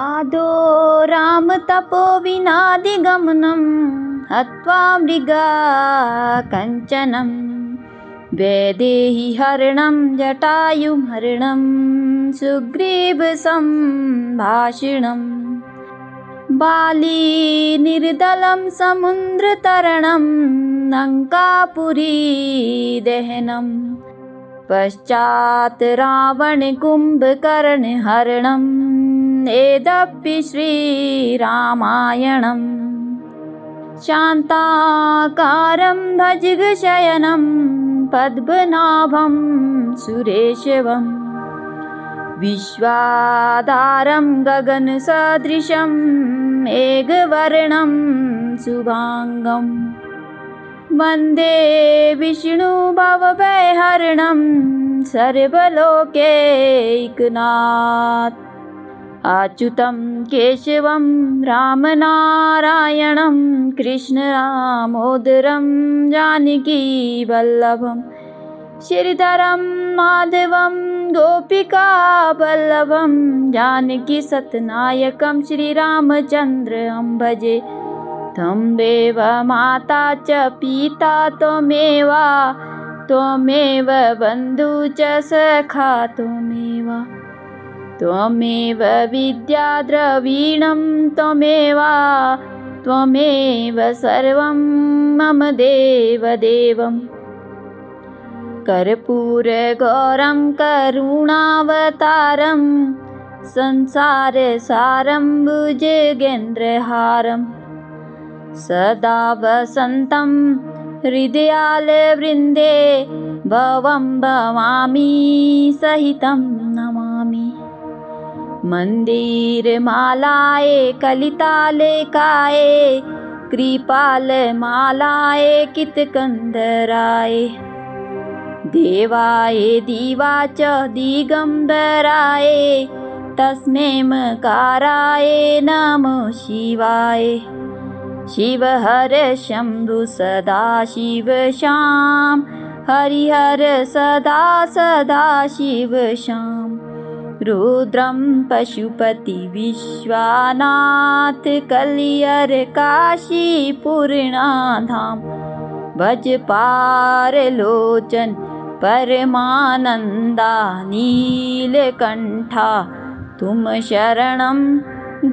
आदो रामतपो विनादिगमनं हत्वा मृगा कञ्चनं वेदेहि हरणं जटायुमरणं सुग्रीवसम्भाषणम् बाली निर्दलं समुद्रतरणं लङ्कापुरी दहनं पश्चात् रावणकुम्भकर्णहरणम् एदपि श्रीरामायणम्। शान्ताकारं भजगशयनं पद्मनाभं सुरेशवम्। विश्वाधारं गगनसदृशं मेघवर्णं शुभाङ्गम्। वन्दे विष्णुभवभयहरणं सर्वलोकैकनाथ अच्युतं केशवं रामनारायणं कृष्णरामोदरं जानकीवल्लभं श्रीधरं माधवं गोपिकावल्लभं जानकीसतनायकं श्रीरामचन्द्रं भजे त्वमेव माता च पिता त्वमेव त्वमेव बन्धु च सखा त्वमेव त्वमेव विद्याद्रवीणं त्वमेव त्वमेव सर्वं मम देवदेवम्। कर्पूरगौरं करुणावतारं संसारसारं भुजगेन्द्रहारं सदा वसन्तं हृदयालवृन्दे भवं भवामि सहितं नमामि मन्दिरमालाय कलितालेकाय कृपालमालाय कितकन्दराय देवाय दिवा च दिगम्बराय तस्मै मकाराय नमो शिवाय। शिव हर शम्भु सदा शिव श्यां हरिहर सदा सदा शिव श्यां रुद्रं पशुपति विश्वानाथ कलियर काशीपूर्णाधाम। भज पारलोचन परमानन्दा नीलकण्ठा। तुम शरणं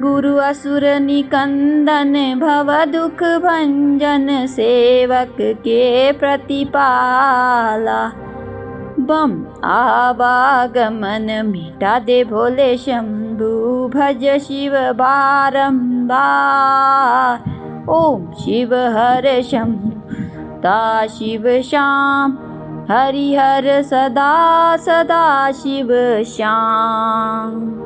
गुरु असुरनिकन्दन भवदुःखभञ्जन सेवक के प्रतिपाला बम आवागमन मिटा दे भोले शम्भु भज शिव बारम्बार ॐ शिव हर शम्भु ता शिव श्याम। हरिहर सदा सदा शिव श्याम